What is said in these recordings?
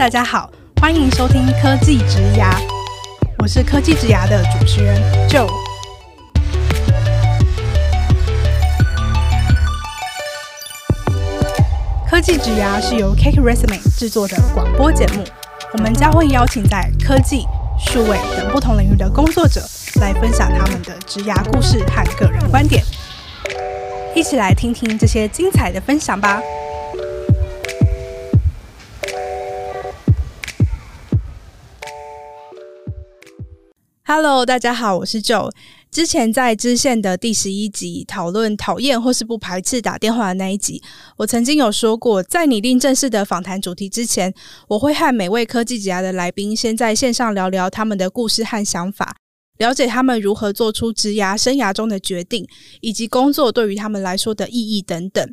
大家好，欢迎收听科技职涯，我是科技职涯的主持人 Joe。科技职涯是由 Cake Resume 制作的广播节目，我们将会邀请在科技、数位等不同领域的工作者来分享他们的职牙故事和个人观点，一起来听听这些精彩的分享吧。Hello，大家好，我是 Joe。之前在支线的第十一集讨论讨厌或是不排斥打电话的那一集，我曾经有说过，在拟定正式的访谈主题之前，我会和每位科技职涯的来宾先在线上聊聊他们的故事和想法，了解他们如何做出职涯生涯中的决定，以及工作对于他们来说的意义等等。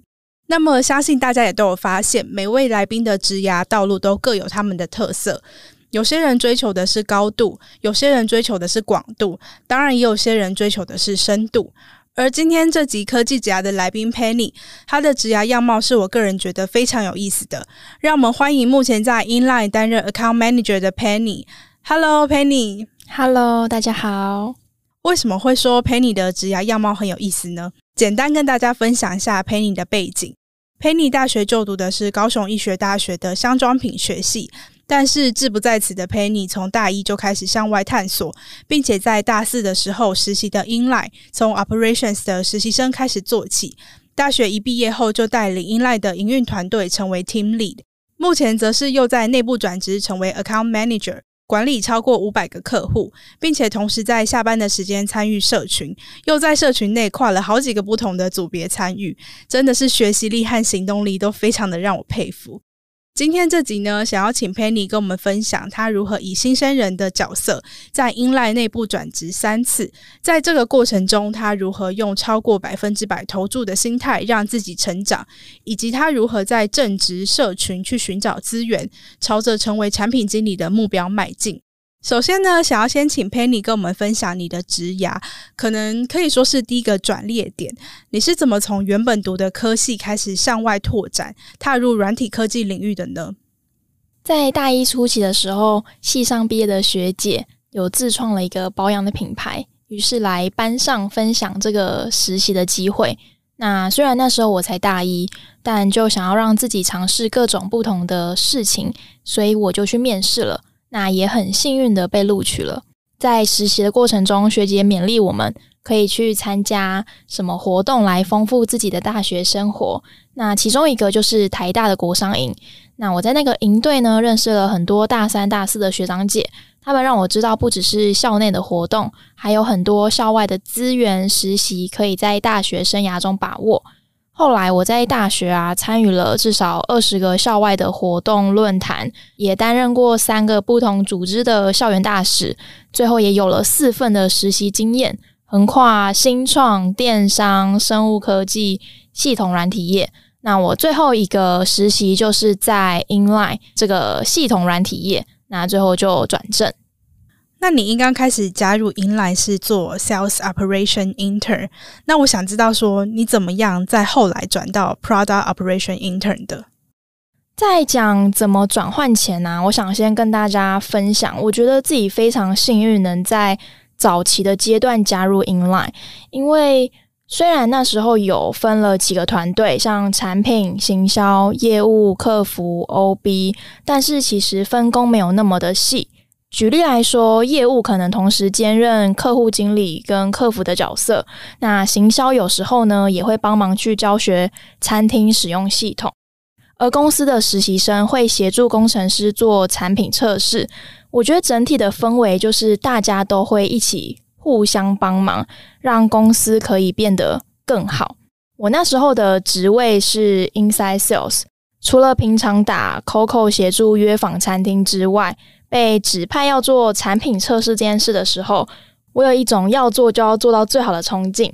那么，相信大家也都有发现，每位来宾的职涯道路都各有他们的特色。有些人追求的是高度，有些人追求的是广度，当然也有些人追求的是深度。而今天这集科技职涯的来宾 Penny，她的职涯样貌是我个人觉得非常有意思的。让我们欢迎目前在 Inline 担任 Account Manager 的 Penny。Hello，Penny。Hello，大家好。为什么会说 Penny 的职涯样貌很有意思呢？简单跟大家分享一下 Penny 的背景。Penny 大学就读的是高雄医学大学的香妆品学系。但是志不在此的 Penny 从大一就开始向外探索，并且在大四的时候实习的 Inline，从 Operations 的实习生开始做起。大学一毕业后就带领 Inline 的营运团队成为 Team Lead，目前则是又在内部转职成为 Account Manager，管理超过五百个客户，并且同时在下班的时间参与社群，又在社群内跨了好几个不同的组别参与，真的是学习力和行动力都非常的让我佩服。今天这集呢，想要请 Penny 跟我们分享他如何以新生人的角色在英籁内部转职三次，在这个过程中，他如何用超过百分之百投注的心态让自己成长，以及他如何在正职社群去寻找资源，朝着成为产品经理的目标迈进。首先呢，想要先请 Penny 跟我们分享你的职涯，可能可以说是第一个转捩点。你是怎么从原本读的科系开始向外拓展，踏入软体科技领域的呢？在大一初期的时候，系上毕业的学姐有自创了一个保养的品牌，于是来班上分享这个实习的机会。那虽然那时候我才大一，但就想要让自己尝试各种不同的事情，所以我就去面试了。那也很幸运的被录取了。在实习的过程中，学姐勉励我们可以去参加什么活动来丰富自己的大学生活。那其中一个就是台大的国商营。那我在那个营队呢，认识了很多大三、大四的学长姐，他们让我知道不只是校内的活动，还有很多校外的资源实习，可以在大学生涯中把握。后来我在大学啊，参与了至少二十个校外的活动论坛，也担任过三个不同组织的校园大使，最后也有了四份的实习经验，横跨新创、电商、生物科技、系统软体业。那我最后一个实习就是在 Inline 这个系统软体业，那最后就转正。那你应该开始加入 Inline 是做 Sales Operation Intern，那我想知道说你怎么样在后来转到 Product Operation Intern 的？在讲怎么转换前呢、啊，我想先跟大家分享，我觉得自己非常幸运能在早期的阶段加入 Inline，因为虽然那时候有分了几个团队，像产品、行销、业务、客服、OB，但是其实分工没有那么的细。举例来说，业务可能同时兼任客户经理跟客服的角色。那行销有时候呢，也会帮忙去教学餐厅使用系统。而公司的实习生会协助工程师做产品测试。我觉得整体的氛围就是大家都会一起互相帮忙，让公司可以变得更好。我那时候的职位是 Inside Sales，除了平常打 COCO 协助约访餐厅之外，被指派要做产品测试这件事的时候，我有一种要做就要做到最好的冲劲，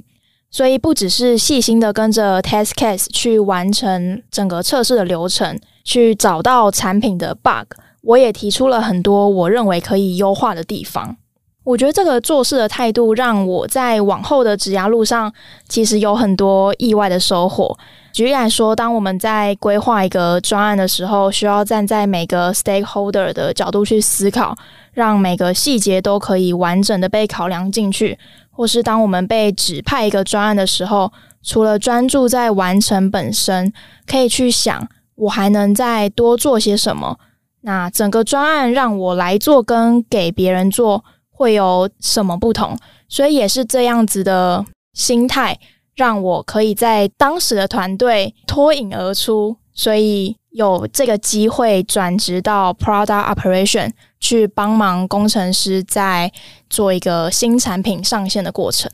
所以不只是细心的跟着 test case 去完成整个测试的流程，去找到产品的 bug，我也提出了很多我认为可以优化的地方。我觉得这个做事的态度，让我在往后的职涯路上，其实有很多意外的收获。举例来说，当我们在规划一个专案的时候，需要站在每个 stakeholder 的角度去思考，让每个细节都可以完整的被考量进去；或是当我们被指派一个专案的时候，除了专注在完成本身，可以去想我还能再多做些什么。那整个专案让我来做，跟给别人做。会有什么不同？所以也是这样子的心态，让我可以在当时的团队脱颖而出，所以有这个机会转职到 Product Operation 去帮忙工程师在做一个新产品上线的过程。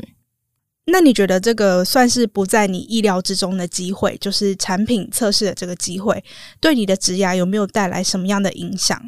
那你觉得这个算是不在你意料之中的机会，就是产品测试的这个机会，对你的职涯有没有带来什么样的影响？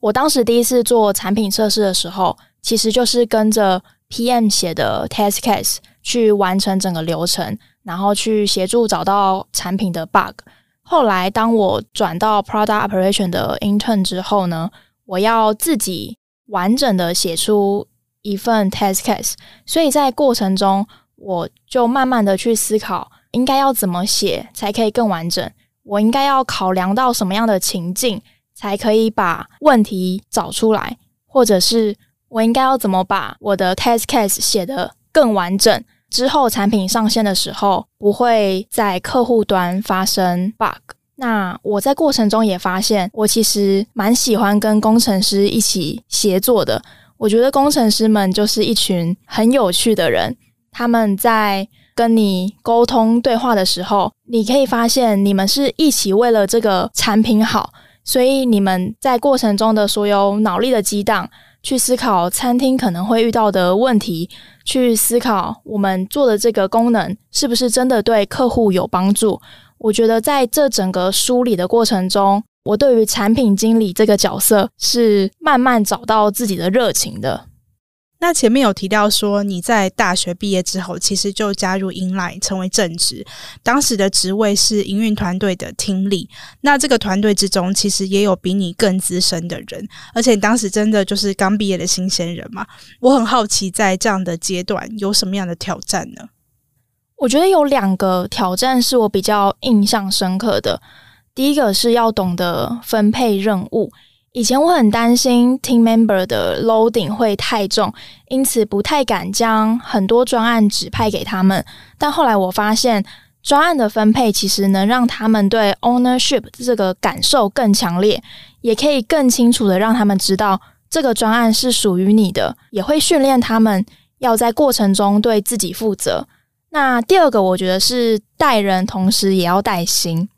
我当时第一次做产品测试的时候，其实就是跟着 PM 写的 test case 去完成整个流程，然后去协助找到产品的 bug。后来当我转到 product operation 的 intern 之后呢，我要自己完整的写出一份 test case，所以在过程中我就慢慢的去思考应该要怎么写才可以更完整，我应该要考量到什么样的情境才可以把问题找出来，或者是。我应该要怎么把我的 test case 写得更完整？之后产品上线的时候，不会在客户端发生 bug。那我在过程中也发现，我其实蛮喜欢跟工程师一起协作的。我觉得工程师们就是一群很有趣的人。他们在跟你沟通对话的时候，你可以发现你们是一起为了这个产品好，所以你们在过程中的所有脑力的激荡。去思考餐厅可能会遇到的问题，去思考我们做的这个功能是不是真的对客户有帮助。我觉得在这整个梳理的过程中，我对于产品经理这个角色是慢慢找到自己的热情的。那前面有提到说，你在大学毕业之后，其实就加入 Inline 成为正职，当时的职位是营运团队的听力。那这个团队之中，其实也有比你更资深的人，而且你当时真的就是刚毕业的新鲜人嘛。我很好奇，在这样的阶段有什么样的挑战呢？我觉得有两个挑战是我比较印象深刻的，第一个是要懂得分配任务。以前我很担心 team member 的 loading 会太重，因此不太敢将很多专案指派给他们。但后来我发现，专案的分配其实能让他们对 ownership 这个感受更强烈，也可以更清楚地让他们知道这个专案是属于你的，也会训练他们要在过程中对自己负责。那第二个，我觉得是带人，同时也要带心。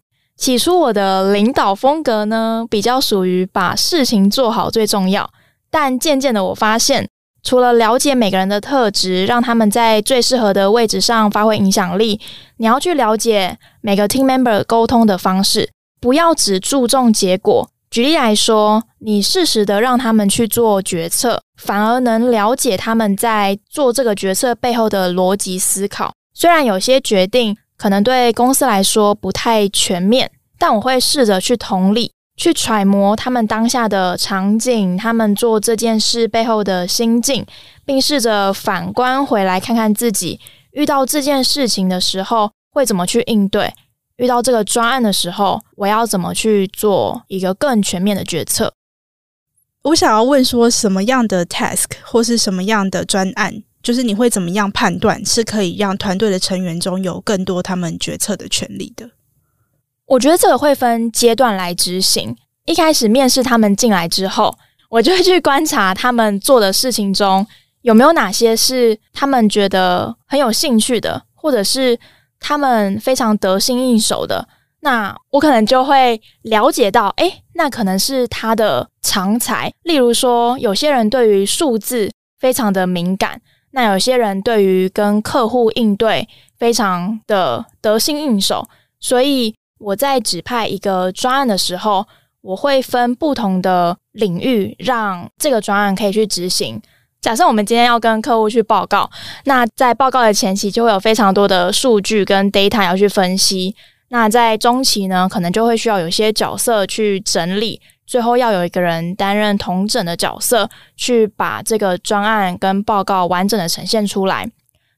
起初我的领导风格呢，比较属于把事情做好最重要。但渐渐的，我发现除了了解每个人的特质，让他们在最适合的位置上发挥影响力，你要去了解每个 team member 沟通的方式，不要只注重结果。举例来说，你适时的让他们去做决策，反而能了解他们在做这个决策背后的逻辑思考。虽然有些决定，可能对公司来说不太全面，但我会试着去同理，去揣摩他们当下的场景，他们做这件事背后的心境，并试着反观回来看看自己遇到这件事情的时候会怎么去应对，遇到这个专案的时候，我要怎么去做一个更全面的决策。我想要问说，什么样的 task 或是什么样的专案？就是你会怎么样判断是可以让团队的成员中有更多他们决策的权利的？我觉得这个会分阶段来执行。一开始面试他们进来之后，我就会去观察他们做的事情中有没有哪些是他们觉得很有兴趣的，或者是他们非常得心应手的。那我可能就会了解到，诶，那可能是他的长才。例如说，有些人对于数字非常的敏感。那有些人对于跟客户应对非常的得心应手，所以我在指派一个专案的时候，我会分不同的领域，让这个专案可以去执行。假设我们今天要跟客户去报告，那在报告的前期就会有非常多的数据跟 data 要去分析。那在中期呢，可能就会需要有些角色去整理。最后要有一个人担任统整的角色，去把这个专案跟报告完整的呈现出来。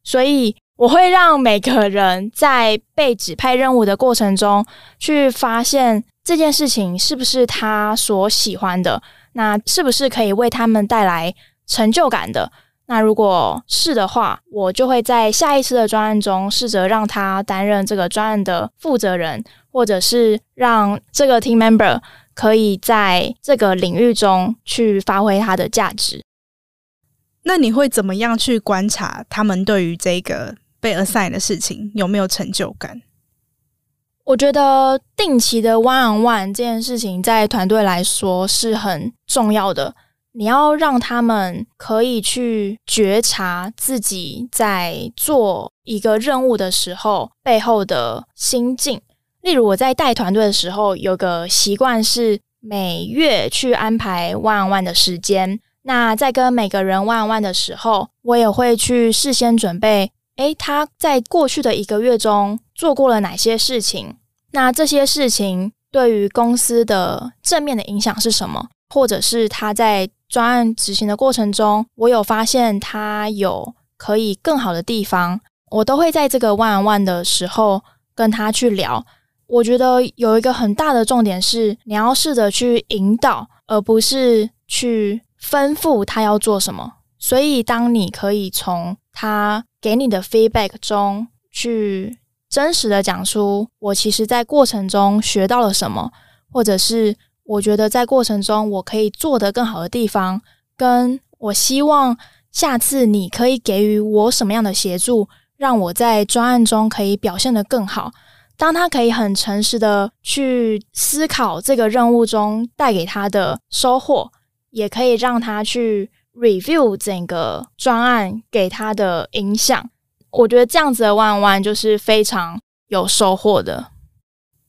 所以我会让每个人在被指派任务的过程中，去发现这件事情是不是他所喜欢的，那是不是可以为他们带来成就感的？那如果是的话，我就会在下一次的专案中试着让他担任这个专案的负责人，或者是让这个 team member。可以在这个领域中去发挥它的价值。那你会怎么样去观察他们对于这个被 assign 的事情有没有成就感？我觉得定期的 one on one 这件事情在团队来说是很重要的。你要让他们可以去觉察自己在做一个任务的时候背后的心境。例如我在带团队的时候，有个习惯是每月去安排 one on one 的时间。那在跟每个人 one on one 的时候，我也会去事先准备。诶，他在过去的一个月中做过了哪些事情？那这些事情对于公司的正面的影响是什么？或者是他在专案执行的过程中，我有发现他有可以更好的地方，我都会在这个 one on one 的时候跟他去聊。我觉得有一个很大的重点是，你要试着去引导，而不是去吩咐他要做什么。所以，当你可以从他给你的 feedback 中去真实的讲出，我其实在过程中学到了什么，或者是我觉得在过程中我可以做得更好的地方，跟我希望下次你可以给予我什么样的协助，让我在专案中可以表现得更好。当他可以很诚实的去思考这个任务中带给他的收获，也可以让他去 review 整个专案给他的影响，我觉得这样子的弯弯就是非常有收获的。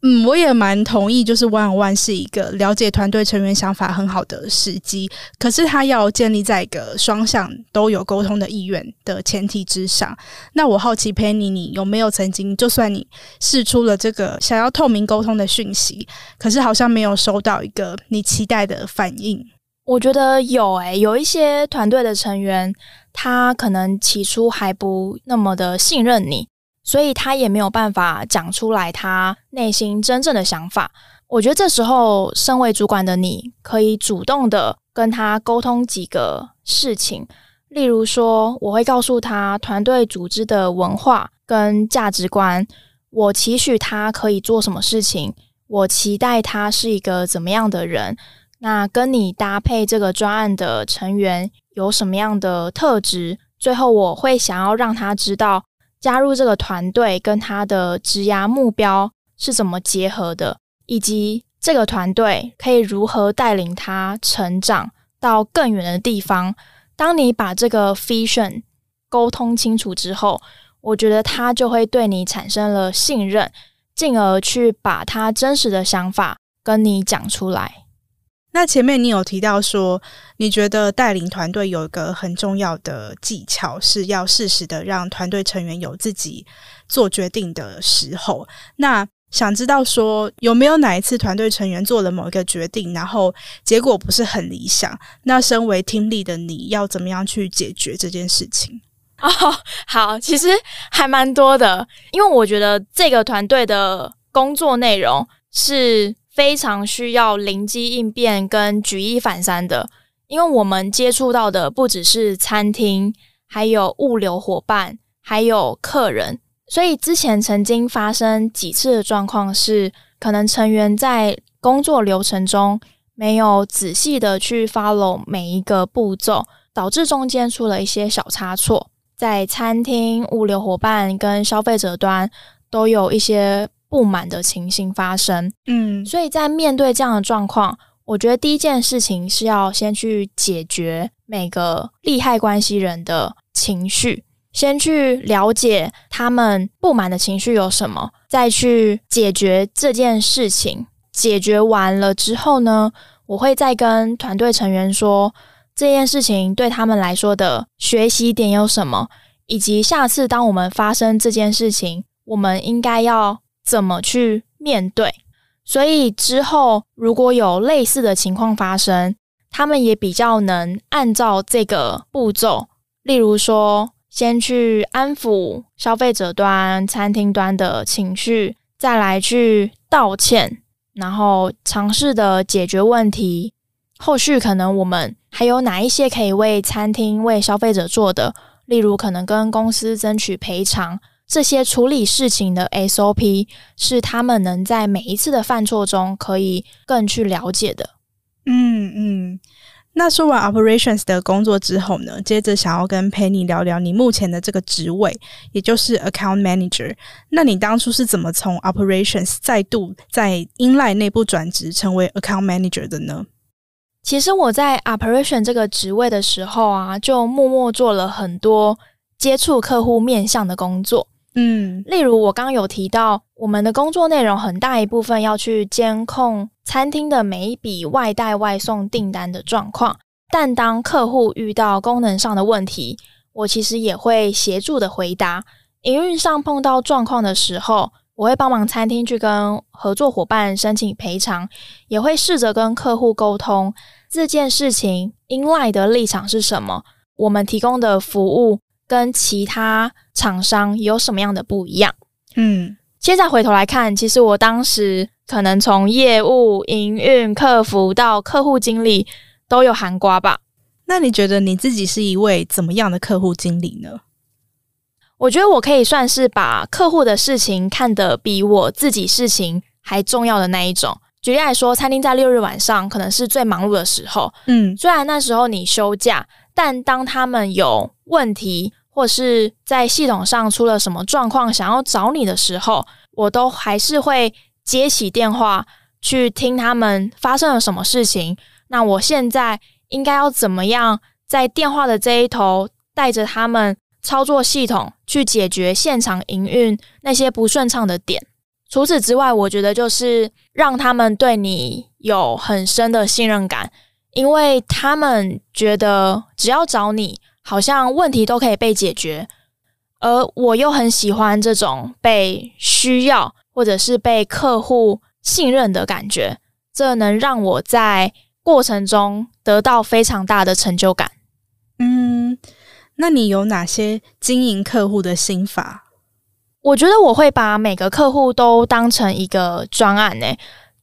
嗯，我也蛮同意，就是 one on one 是一个了解团队成员想法很好的时机。可是，他要建立在一个双向都有沟通的意愿的前提之上。那我好奇，Penny，你有没有曾经，就算你试出了这个想要透明沟通的讯息，可是好像没有收到一个你期待的反应？我觉得有诶、有一些团队的成员，他可能起初还不那么的信任你。所以他也没有办法讲出来他内心真正的想法。我觉得这时候，身为主管的你，可以主动的跟他沟通几个事情。例如说，我会告诉他团队组织的文化跟价值观，我期许他可以做什么事情，我期待他是一个怎么样的人。那跟你搭配这个专案的成员有什么样的特质？最后，我会想要让他知道。加入这个团队跟他的职涯目标是怎么结合的，以及这个团队可以如何带领他成长到更远的地方。当你把这个 vision 沟通清楚之后，我觉得他就会对你产生了信任，进而去把他真实的想法跟你讲出来。那前面你有提到说，你觉得带领团队有一个很重要的技巧，是要适时的让团队成员有自己做决定的时候。那想知道说，有没有哪一次团队成员做了某一个决定，然后结果不是很理想？那身为听力的你要怎么样去解决这件事情？哦，好，其实还蛮多的，因为我觉得这个团队的工作内容是。非常需要灵机应变跟举一反三的，因为我们接触到的不只是餐厅，还有物流伙伴，还有客人。所以之前曾经发生几次的状况是，可能成员在工作流程中没有仔细的去 follow 每一个步骤，导致中间出了一些小差错，在餐厅、物流伙伴跟消费者端都有一些。不满的情形发生，嗯，所以在面对这样的状况，我觉得第一件事情是要先去解决每个利害关系人的情绪，先去了解他们不满的情绪有什么，再去解决这件事情。解决完了之后呢，我会再跟团队成员说这件事情对他们来说的学习点有什么，以及下次当我们发生这件事情，我们应该要。怎么去面对？所以之后如果有类似的情况发生，他们也比较能按照这个步骤，例如说，先去安抚消费者端、餐厅端的情绪，再来去道歉，然后尝试的解决问题。后续可能我们还有哪一些可以为餐厅、为消费者做的？例如，可能跟公司争取赔偿。这些处理事情的 SOP 是他们能在每一次的犯错中可以更去了解的。嗯嗯，那说完 operations 的工作之后呢，接着想要跟 Penny 聊聊你目前的这个职位，也就是 account manager。那你当初是怎么从 operations 再度在 inline 内部转职成为 account manager 的呢？其实我在 operation 这个职位的时候啊，就默默做了很多接触客户面向的工作。嗯，例如我刚刚有提到，我们的工作内容很大一部分要去监控餐厅的每一笔外带外送订单的状况。但当客户遇到功能上的问题，我其实也会协助的回答。营运上碰到状况的时候，我会帮忙餐厅去跟合作伙伴申请赔偿，也会试着跟客户沟通这件事情 inline 的立场是什么，我们提供的服务跟其他厂商有什么样的不一样？嗯，现在回头来看，其实我当时可能从业务、营运、客服到客户经理都有含瓜吧。那你觉得你自己是一位怎么样的客户经理呢？我觉得我可以算是把客户的事情看得比我自己事情还重要的那一种。举例来说，餐厅在六日晚上可能是最忙碌的时候，嗯，虽然那时候你休假，但当他们有问题，或是在系统上出了什么状况，想要找你的时候，我都还是会接起电话去听他们发生了什么事情。那我现在应该要怎么样在电话的这一头带着他们操作系统去解决现场营运那些不顺畅的点？除此之外，我觉得就是让他们对你有很深的信任感，因为他们觉得只要找你。好像问题都可以被解决，而我又很喜欢这种被需要或者是被客户信任的感觉，这能让我在过程中得到非常大的成就感。嗯，那你有哪些经营客户的心法？我觉得我会把每个客户都当成一个专案诶。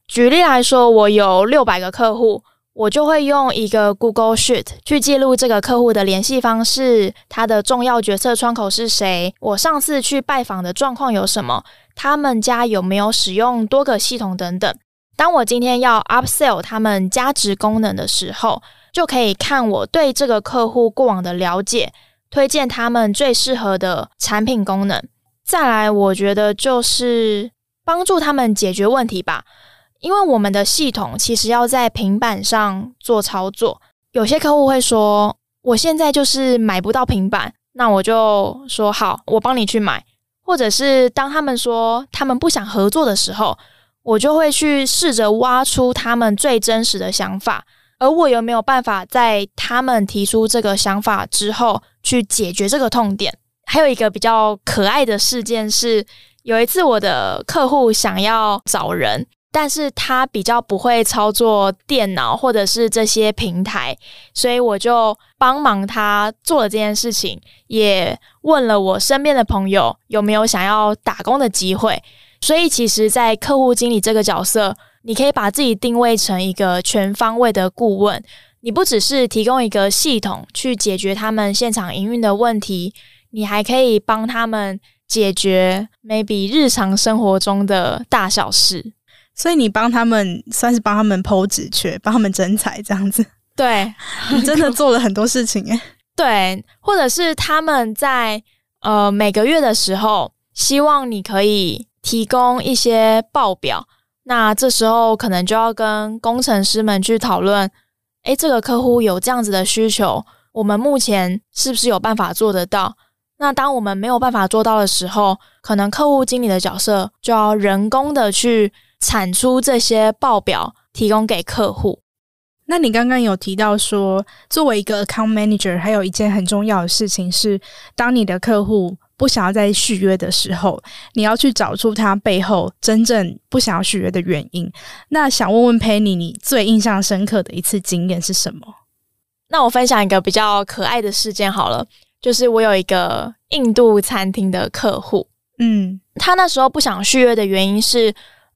举例来说，我有六百个客户。我就会用一个 Google Sheet 去记录这个客户的联系方式，他的重要决策窗口是谁，我上次去拜访的状况有什么，他们家有没有使用多个系统等等。当我今天要 upsell 他们加值功能的时候，就可以看我对这个客户过往的了解，推荐他们最适合的产品功能。再来，我觉得就是帮助他们解决问题吧。因为我们的系统其实要在平板上做操作，有些客户会说：“我现在就是买不到平板。”那我就说：“好，我帮你去买。”或者是当他们说他们不想合作的时候，我就会去试着挖出他们最真实的想法，而我有没有办法在他们提出这个想法之后去解决这个痛点？还有一个比较可爱的事件是，有一次我的客户想要找人。但是他比较不会操作电脑或者是这些平台，所以我就帮忙他做了这件事情，也问了我身边的朋友有没有想要打工的机会。所以其实，在客户经理这个角色，你可以把自己定位成一个全方位的顾问，你不只是提供一个系统去解决他们现场营运的问题，你还可以帮他们解决 maybe 日常生活中的大小事。所以你帮他们算是帮他们 po 职缺，帮他们征才这样子。对，你真的做了很多事情诶。对，或者是他们在呃每个月的时候，希望你可以提供一些报表，那这时候可能就要跟工程师们去讨论，诶，这个客户有这样子的需求，我们目前是不是有办法做得到？那当我们没有办法做到的时候，可能客户经理的角色就要人工的去。产出这些报表提供给客户。那你刚刚有提到说，作为一个 account manager，还有一件很重要的事情是，当你的客户不想要再续约的时候，你要去找出他背后真正不想要续约的原因。那想问问 Penny，你最印象深刻的一次经验是什么？那我分享一个比较可爱的事件好了，就是我有一个印度餐厅的客户，嗯，他那时候不想续约的原因是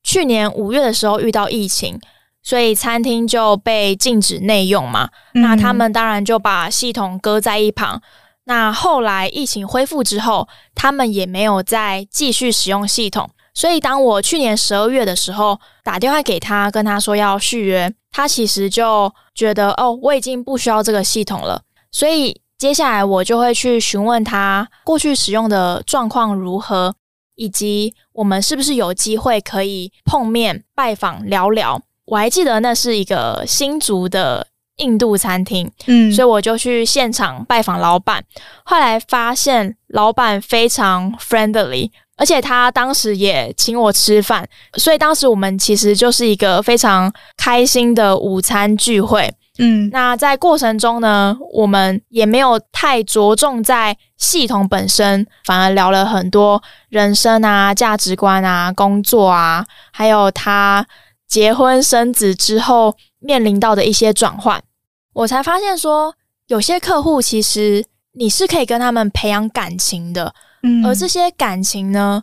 去年五月的时候遇到疫情，所以餐厅就被禁止内用嘛，嗯，那他们当然就把系统搁在一旁。那后来疫情恢复之后，他们也没有再继续使用系统。所以当我去年十二月的时候打电话给他，跟他说要续约，他其实就觉得哦，我已经不需要这个系统了。所以接下来我就会去询问他过去使用的状况如何，以及我们是不是有机会可以碰面拜访聊聊。我还记得那是一个新竹的。印度餐厅，嗯，所以我就去现场拜访老板。后来发现老板非常 friendly，而且他当时也请我吃饭，所以当时我们其实就是一个非常开心的午餐聚会。嗯，那在过程中呢，我们也没有太着重在系统本身，反而聊了很多人生啊、价值观啊、工作啊，还有他结婚生子之后面临到的一些转换。我才发现说，有些客户其实你是可以跟他们培养感情的，嗯，而这些感情呢，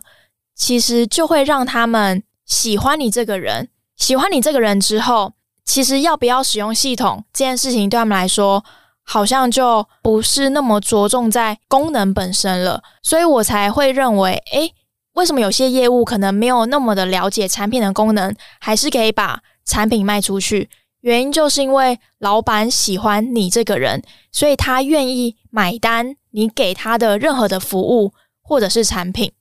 其实就会让他们喜欢你这个人。喜欢你这个人之后，其实要不要使用系统这件事情，对他们来说，好像就不是那么着重在功能本身了。所以我才会认为，诶，为什么有些业务可能没有那么的了解产品的功能，还是可以把产品卖出去？原因就是因为老板喜欢你这个人，所以他愿意买单你给他的任何的服务或者是产品。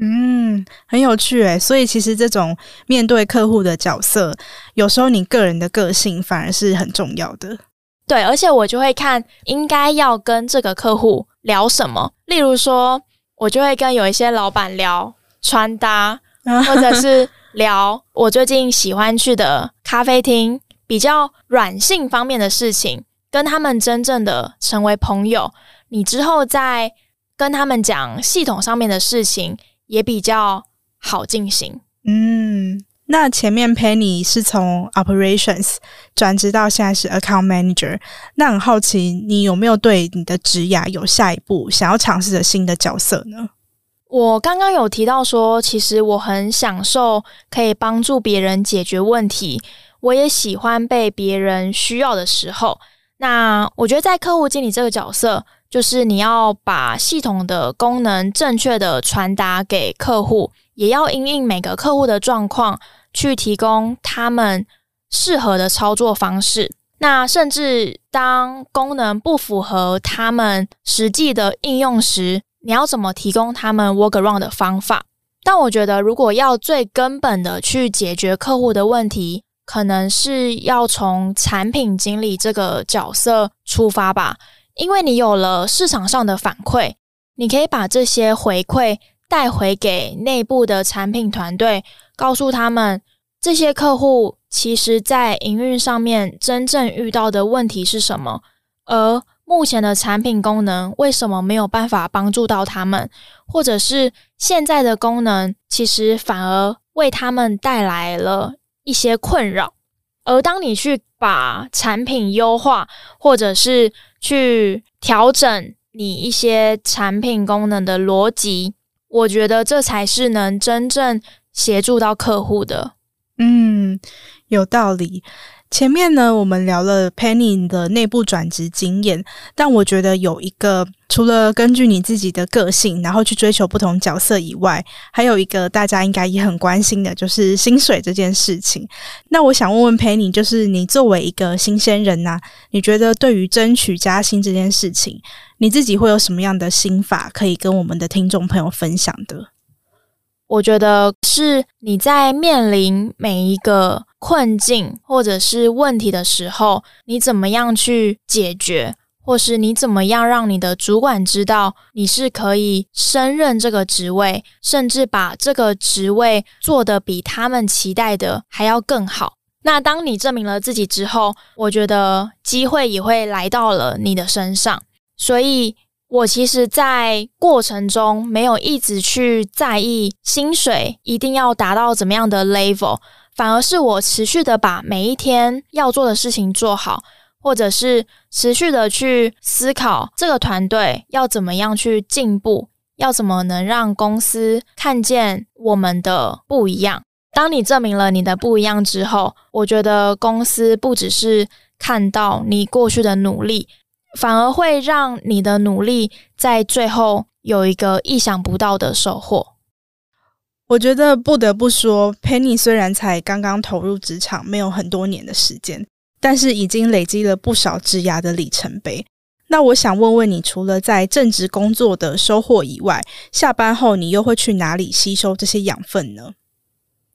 嗯，很有趣诶。所以其实这种面对客户的角色，有时候你个人的个性反而是很重要的。对，而且我就会看应该要跟这个客户聊什么。例如说，我就会跟有一些老板聊穿搭，或者是。聊我最近喜欢去的咖啡厅，比较软性方面的事情，跟他们真正的成为朋友。你之后再跟他们讲系统上面的事情，也比较好进行。嗯，那前面 Penny 是从 Operations 转职到现在是 Account Manager，那很好奇你有没有对你的职涯有下一步想要尝试的新的角色呢？我刚刚有提到说，其实我很享受可以帮助别人解决问题，我也喜欢被别人需要的时候。那我觉得在客户经理这个角色，就是你要把系统的功能正确的传达给客户，也要因应每个客户的状况去提供他们适合的操作方式。那甚至当功能不符合他们实际的应用时，你要怎么提供他们 workaround 的方法？但我觉得，如果要最根本的去解决客户的问题，可能是要从产品经理这个角色出发吧。因为你有了市场上的反馈，你可以把这些回馈带回给内部的产品团队，告诉他们这些客户其实在营运上面真正遇到的问题是什么，而目前的产品功能为什么没有办法帮助到他们，或者是现在的功能其实反而为他们带来了一些困扰？而当你去把产品优化，或者是去调整你一些产品功能的逻辑，我觉得这才是能真正协助到客户的。嗯，有道理。前面呢，我们聊了 Penny 的内部转职经验，但我觉得有一个，除了根据你自己的个性，然后去追求不同角色以外，还有一个大家应该也很关心的，就是薪水这件事情。那我想问问 Penny，就是你作为一个新鲜人呐，你觉得对于争取加薪这件事情，你自己会有什么样的心法可以跟我们的听众朋友分享的？我觉得是你在面临每一个困境或者是问题的时候，你怎么样去解决，或是你怎么样让你的主管知道你是可以升任这个职位，甚至把这个职位做得比他们期待的还要更好。那当你证明了自己之后，我觉得机会也会来到了你的身上。所以我其实，在过程中没有一直去在意薪水一定要达到怎么样的 level，反而是我持续的把每一天要做的事情做好，或者是持续的去思考这个团队要怎么样去进步，要怎么能让公司看见我们的不一样。当你证明了你的不一样之后，我觉得公司不只是看到你过去的努力。反而会让你的努力在最后有一个意想不到的收获。我觉得不得不说，Penny 虽然才刚刚投入职场，没有很多年的时间，但是已经累积了不少职涯的里程碑。那我想问问你，除了在正职工作的收获以外，下班后你又会去哪里吸收这些养分呢？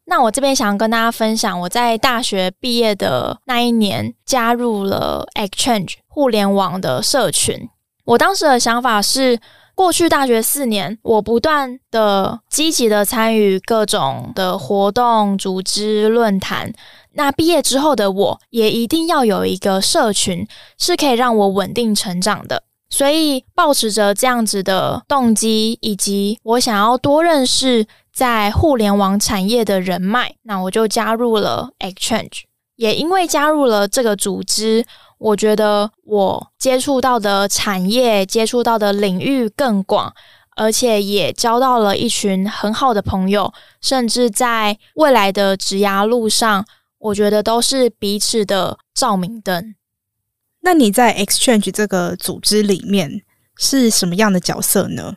那我这边想跟大家分享，我在大学毕业的那一年加入了 Exchange 互联网的社群。我当时的想法是，过去大学四年，我不断的积极的参与各种的活动、组织、论坛。那毕业之后的我，也一定要有一个社群，是可以让我稳定成长的。所以，抱持着这样子的动机，以及我想要多认识。在互联网产业的人脉，那我就加入了 Exchange。也因为加入了这个组织，我觉得我接触到的产业、接触到的领域更广，而且也交到了一群很好的朋友，甚至在未来的职涯路上，我觉得都是彼此的照明灯。那你在 Exchange 这个组织里面是什么样的角色呢？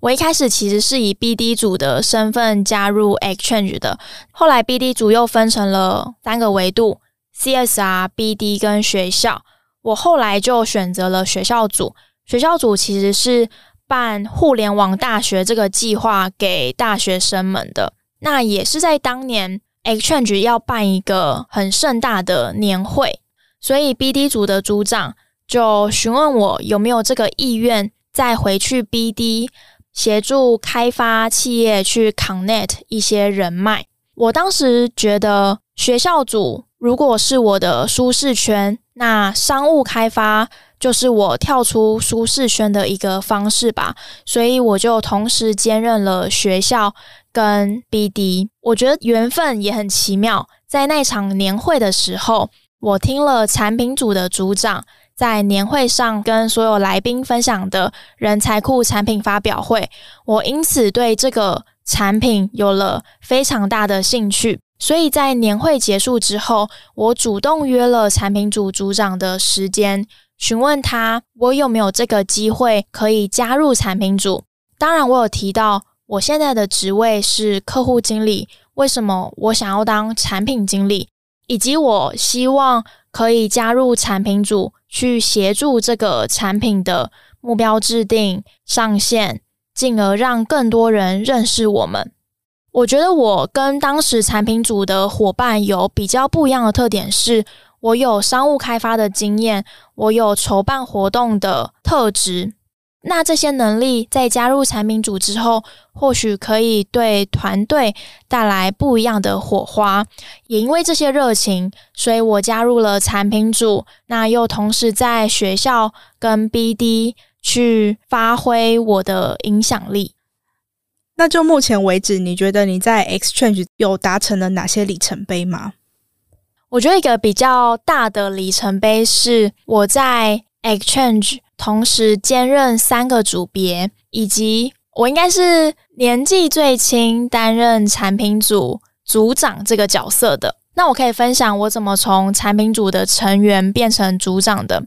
我一开始其实是以 BD 组的身份加入 Exchange 的，后来 BD 组又分成了三个维度：CSR、BD 跟学校。我后来就选择了学校组。学校组其实是办互联网大学这个计划给大学生们的。那也是在当年 Exchange 要办一个很盛大的年会，所以 BD 组的组长就询问我有没有这个意愿再回去 BD。协助开发企业去 connect 一些人脉。我当时觉得学校组如果是我的舒适圈，那商务开发就是我跳出舒适圈的一个方式吧。所以我就同时兼任了学校跟 BD。我觉得缘分也很奇妙，在那场年会的时候，我听了产品组的组长。在年会上跟所有来宾分享的人才库产品发表会，我因此对这个产品有了非常大的兴趣。所以在年会结束之后，我主动约了产品组组长的时间，询问他我有没有这个机会可以加入产品组。当然，我有提到我现在的职位是客户经理，为什么我想要当产品经理，以及我希望可以加入产品组。去协助这个产品的目标制定、上线，进而让更多人认识我们。我觉得我跟当时产品组的伙伴有比较不一样的特点，是我有商务开发的经验，我有筹办活动的特质。那这些能力在加入产品组之后，或许可以对团队带来不一样的火花。也因为这些热情，所以我加入了产品组。那又同时在学校跟 BD 去发挥我的影响力。那就目前为止，你觉得你在 Exchange 有达成了哪些里程碑吗？我觉得一个比较大的里程碑是我在 Exchange。同时兼任三个组别，以及我应该是年纪最轻担任产品组组长这个角色的。那我可以分享我怎么从产品组的成员变成组长的。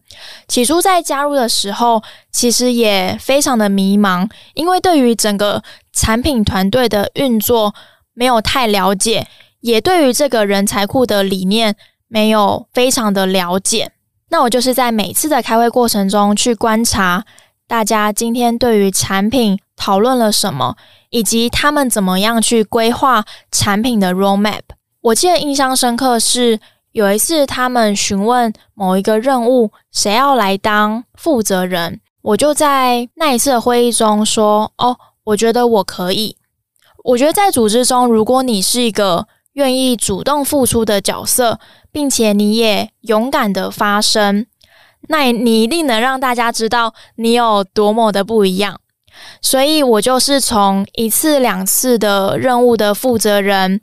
起初在加入的时候，其实也非常的迷茫，因为对于整个产品团队的运作没有太了解，也对于这个人才库的理念没有非常的了解。那我就是在每次的开会过程中去观察大家今天对于产品讨论了什么，以及他们怎么样去规划产品的 roadmap。我记得印象深刻是有一次他们询问某一个任务谁要来当负责人，我就在那一次的会议中说：“哦，我觉得我可以。”我觉得在组织中，如果你是一个愿意主动付出的角色，并且你也勇敢的发声，那你一定能让大家知道你有多么的不一样。所以我就是从一次两次的任务的负责人，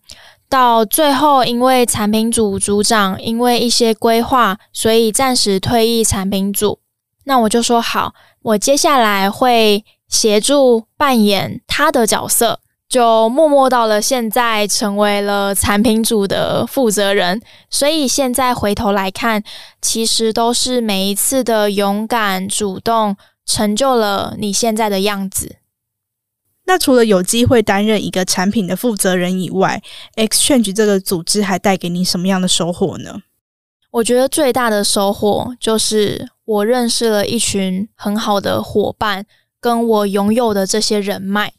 到最后因为产品组组长因为一些规划，所以暂时退役产品组。那我就说好，我接下来会协助扮演他的角色。就默默到了现在，成为了产品组的负责人。所以现在回头来看，其实都是每一次的勇敢、主动，成就了你现在的样子。那除了有机会担任一个产品的负责人以外，Exchange 这个组织还带给你什么样的收获呢？我觉得最大的收获就是我认识了一群很好的伙伴，跟我拥有的这些人脉。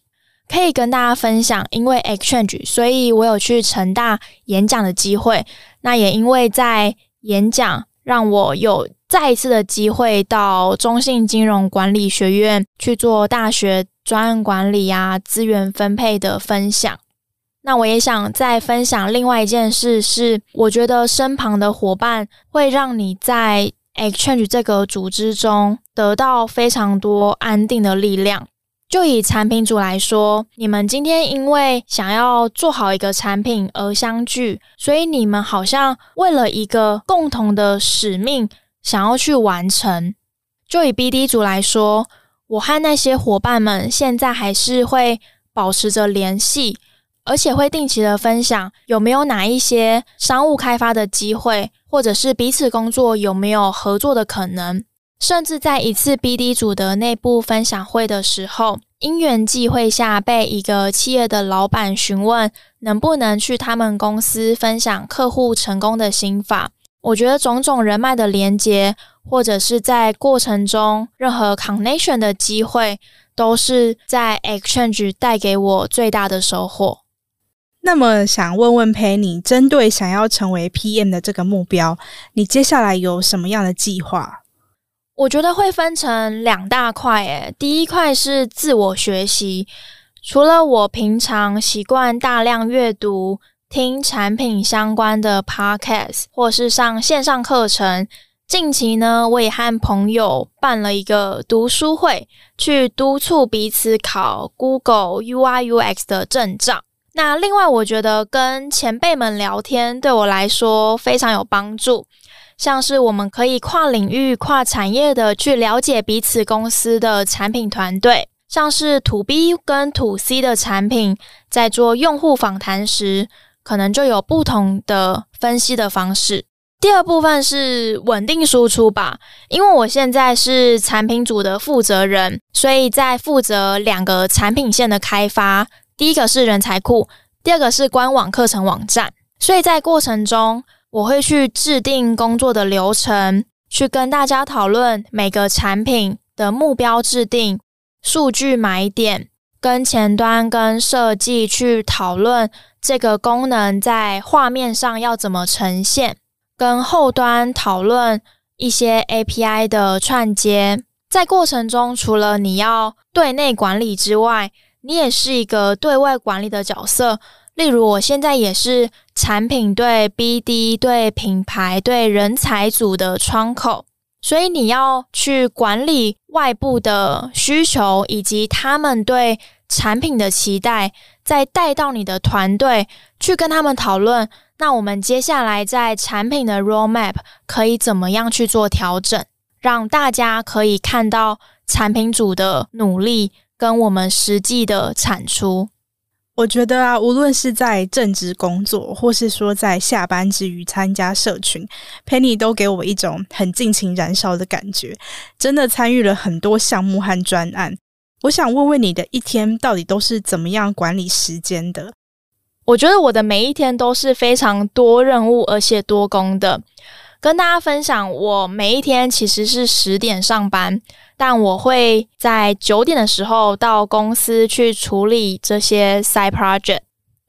可以跟大家分享，因为 Exchange，所以我有去成大演讲的机会。那也因为在演讲，让我有再一次的机会到中信金融管理学院去做大学专案管理啊、资源分配的分享。那我也想再分享另外一件事，是我觉得身旁的伙伴会让你在 Exchange 这个组织中得到非常多安定的力量。就以产品组来说，你们今天因为想要做好一个产品而相聚，所以你们好像为了一个共同的使命想要去完成。就以 BD 组来说，我和那些伙伴们现在还是会保持着联系，而且会定期的分享有没有哪一些商务开发的机会，或者是彼此工作有没有合作的可能。甚至在一次 BD 组的内部分享会的时候，因缘际会下被一个企业的老板询问，能不能去他们公司分享客户成功的心法。我觉得种种人脉的连接，或者是在过程中任何 connection 的机会，都是在 Exchange 带给我最大的收获。那么，想问问 Penny，针对想要成为 PM 的这个目标，你接下来有什么样的计划？我觉得会分成两大块，诶，第一块是自我学习，除了我平常习惯大量阅读、听产品相关的 podcast，或是上线上课程，近期呢，我也和朋友办了一个读书会，去督促彼此考 Google UI UX 的证照。那另外，我觉得跟前辈们聊天，对我来说非常有帮助。像是我们可以跨领域、跨产业的去了解彼此公司的产品团队，像是 To B 跟 To C 的产品，在做用户访谈时，可能就有不同的分析的方式。第二部分是稳定输出吧，因为我现在是产品组的负责人，所以在负责两个产品线的开发，第一个是人才库，第二个是官网课程网站，所以在过程中。我会去制定工作的流程，去跟大家讨论每个产品的目标制定、数据买点，跟前端跟设计去讨论这个功能在画面上要怎么呈现，跟后端讨论一些 API 的串接。在过程中，除了你要对内管理之外，你也是一个对外管理的角色。例如，我现在也是产品对 BD、对品牌、对人才组的窗口，所以你要去管理外部的需求以及他们对产品的期待，再带到你的团队去跟他们讨论。那我们接下来在产品的 roadmap 可以怎么样去做调整，让大家可以看到产品组的努力跟我们实际的产出。我觉得啊，无论是在正职工作，或是说在下班之余参加社群，Penny 都给我一种很尽情燃烧的感觉。真的参与了很多项目和专案。我想问问你的一天到底都是怎么样管理时间的？我觉得我的每一天都是非常多任务而且多工的。跟大家分享，我每一天其实是十点上班。但我会在九点的时候到公司去处理这些 side project。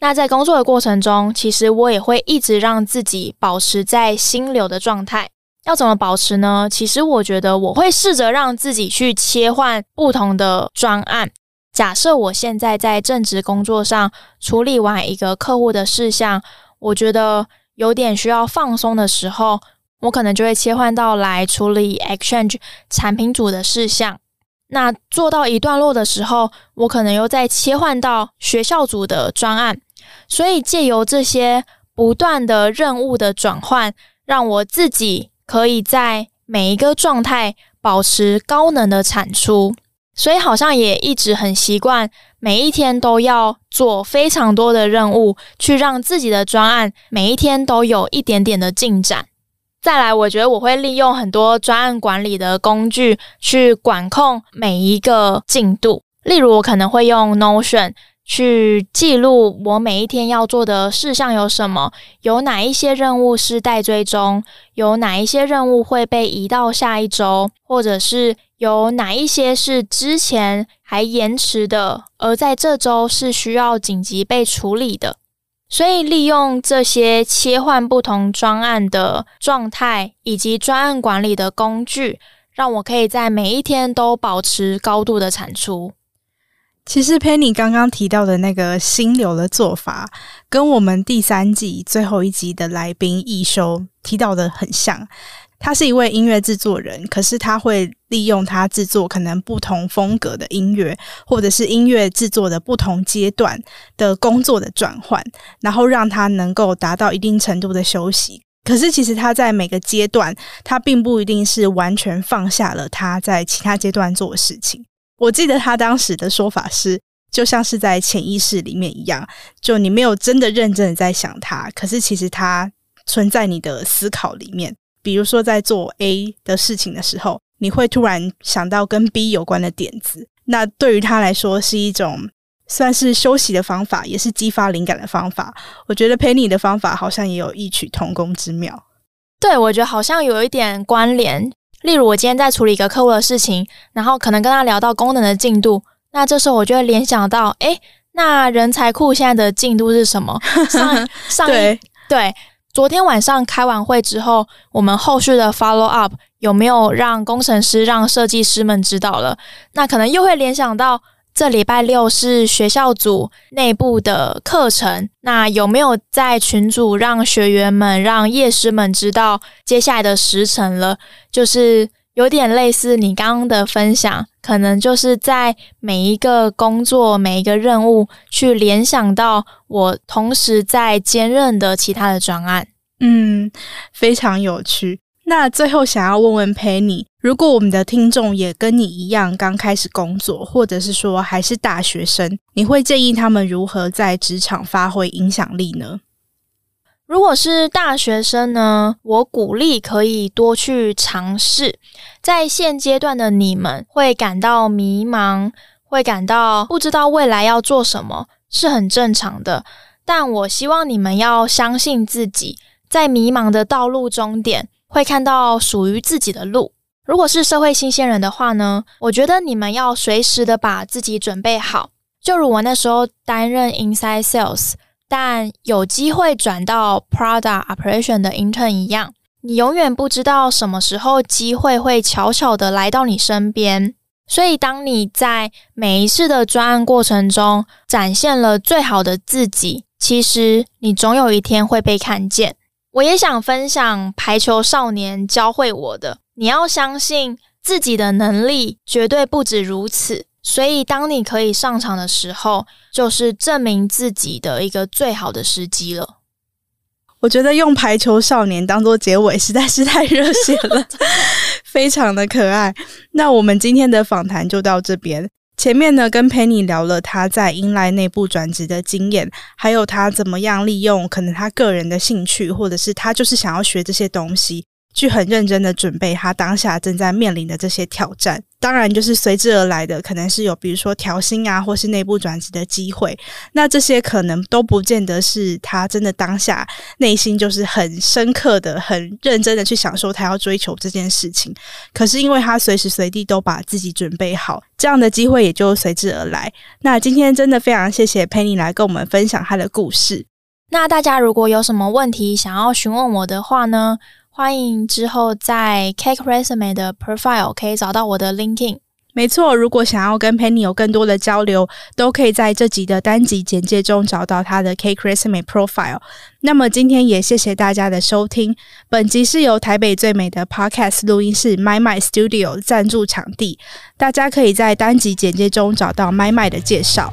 那在工作的过程中，其实我也会一直让自己保持在心流的状态。要怎么保持呢？其实我觉得我会试着让自己去切换不同的专案。假设我现在在正职工作上处理完一个客户的事项，我觉得有点需要放松的时候。我可能就会切换到来处理 Exchange 产品组的事项。那做到一段落的时候，我可能又再切换到学校组的专案。所以借由这些不断的任务的转换，让我自己可以在每一个状态保持高能的产出。所以好像也一直很习惯，每一天都要做非常多的任务，去让自己的专案每一天都有一点点的进展。再来，我觉得我会利用很多专案管理的工具去管控每一个进度。例如，我可能会用 Notion 去记录我每一天要做的事项有什么，有哪一些任务是待追踪，有哪一些任务会被移到下一周，或者是有哪一些是之前还延迟的，而在这周是需要紧急被处理的。所以，利用这些切换不同专案的状态以及专案管理的工具，让我可以在每一天都保持高度的产出。其实，Penny 刚刚提到的那个心流的做法，跟我们第三季最后一集的来宾易修提到的很像。他是一位音乐制作人，可是他会利用他制作可能不同风格的音乐，或者是音乐制作的不同阶段的工作的转换，然后让他能够达到一定程度的休息。可是其实他在每个阶段，他并不一定是完全放下了他在其他阶段做的事情。我记得他当时的说法是，就像是在潜意识里面一样，就你没有真的认真的在想他，可是其实他存在你的思考里面。比如说，在做 A 的事情的时候，你会突然想到跟 B 有关的点子。那对于他来说，是一种算是休息的方法，也是激发灵感的方法。我觉得 Penny 的方法好像也有异曲同工之妙。对，我觉得好像有一点关联。例如，我今天在处理一个客户的事情，然后可能跟他聊到功能的进度，那这时候我就会联想到，哎，那人才库现在的进度是什么？上上一 对。昨天晚上开完会之后，我们后续的 follow up 有没有让工程师、让设计师们知道了？那可能又会联想到这礼拜六是学校组内部的课程，那有没有在群组让学员们、让业师们知道接下来的时辰了？就是有点类似你刚刚的分享，可能就是在每一个工作、每一个任务去联想到我同时在兼任的其他的专案。嗯，非常有趣。那最后想要问问陪你如果我们的听众也跟你一样刚开始工作，或者是说还是大学生，你会建议他们如何在职场发挥影响力呢？如果是大学生呢，我鼓励可以多去尝试。在现阶段的你们会感到迷茫，会感到不知道未来要做什么，是很正常的。但我希望你们要相信自己。在迷茫的道路终点，会看到属于自己的路。如果是社会新鲜人的话呢，我觉得你们要随时的把自己准备好。就如我那时候担任 Inside Sales，但有机会转到 Product Operation 的 Intern 一样，你永远不知道什么时候机会会悄悄的来到你身边。所以，当你在每一次的专案过程中展现了最好的自己，其实你总有一天会被看见。我也想分享排球少年教会我的，你要相信自己的能力绝对不止如此。所以，当你可以上场的时候，就是证明自己的一个最好的时机了。我觉得用排球少年当做结尾实在是太热血了，非常的可爱。那我们今天的访谈就到这边。前面呢，跟 Penny 聊了他在 inline 内部转职的经验，还有他怎么样利用可能他个人的兴趣，或者是他就是想要学这些东西。去很认真的准备他当下正在面临的这些挑战，当然就是随之而来的，可能是有比如说调薪啊，或是内部转职的机会。那这些可能都不见得是他真的当下内心就是很深刻的、很认真的去享受他要追求这件事情。可是因为他随时随地都把自己准备好，这样的机会也就随之而来。那今天真的非常谢谢佩妮来跟我们分享他的故事。那大家如果有什么问题想要询问我的话呢，欢迎之后在 Cake Resume 的 profile 可以找到我的 LinkedIn。没错，如果想要跟 Penny 有更多的交流，都可以在这集的单集简介中找到她的 Cake Resume Profile。那么今天也谢谢大家的收听，本集是由台北最美的 Podcast 录音室 My My Studio 赞助场地，大家可以在单集简介中找到 My My 的介绍。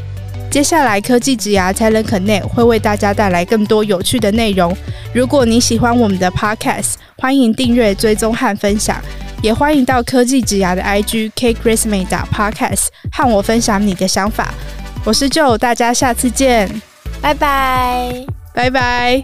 接下来科技职涯 Talent Connect 会为大家带来更多有趣的内容。如果你喜欢我们的 Podcast，欢迎订阅、追踪和分享。也欢迎到科技职涯的 IG Cake Resume Podcast 和我分享你的想法。我是 Joe，大家下次见，拜拜，拜拜。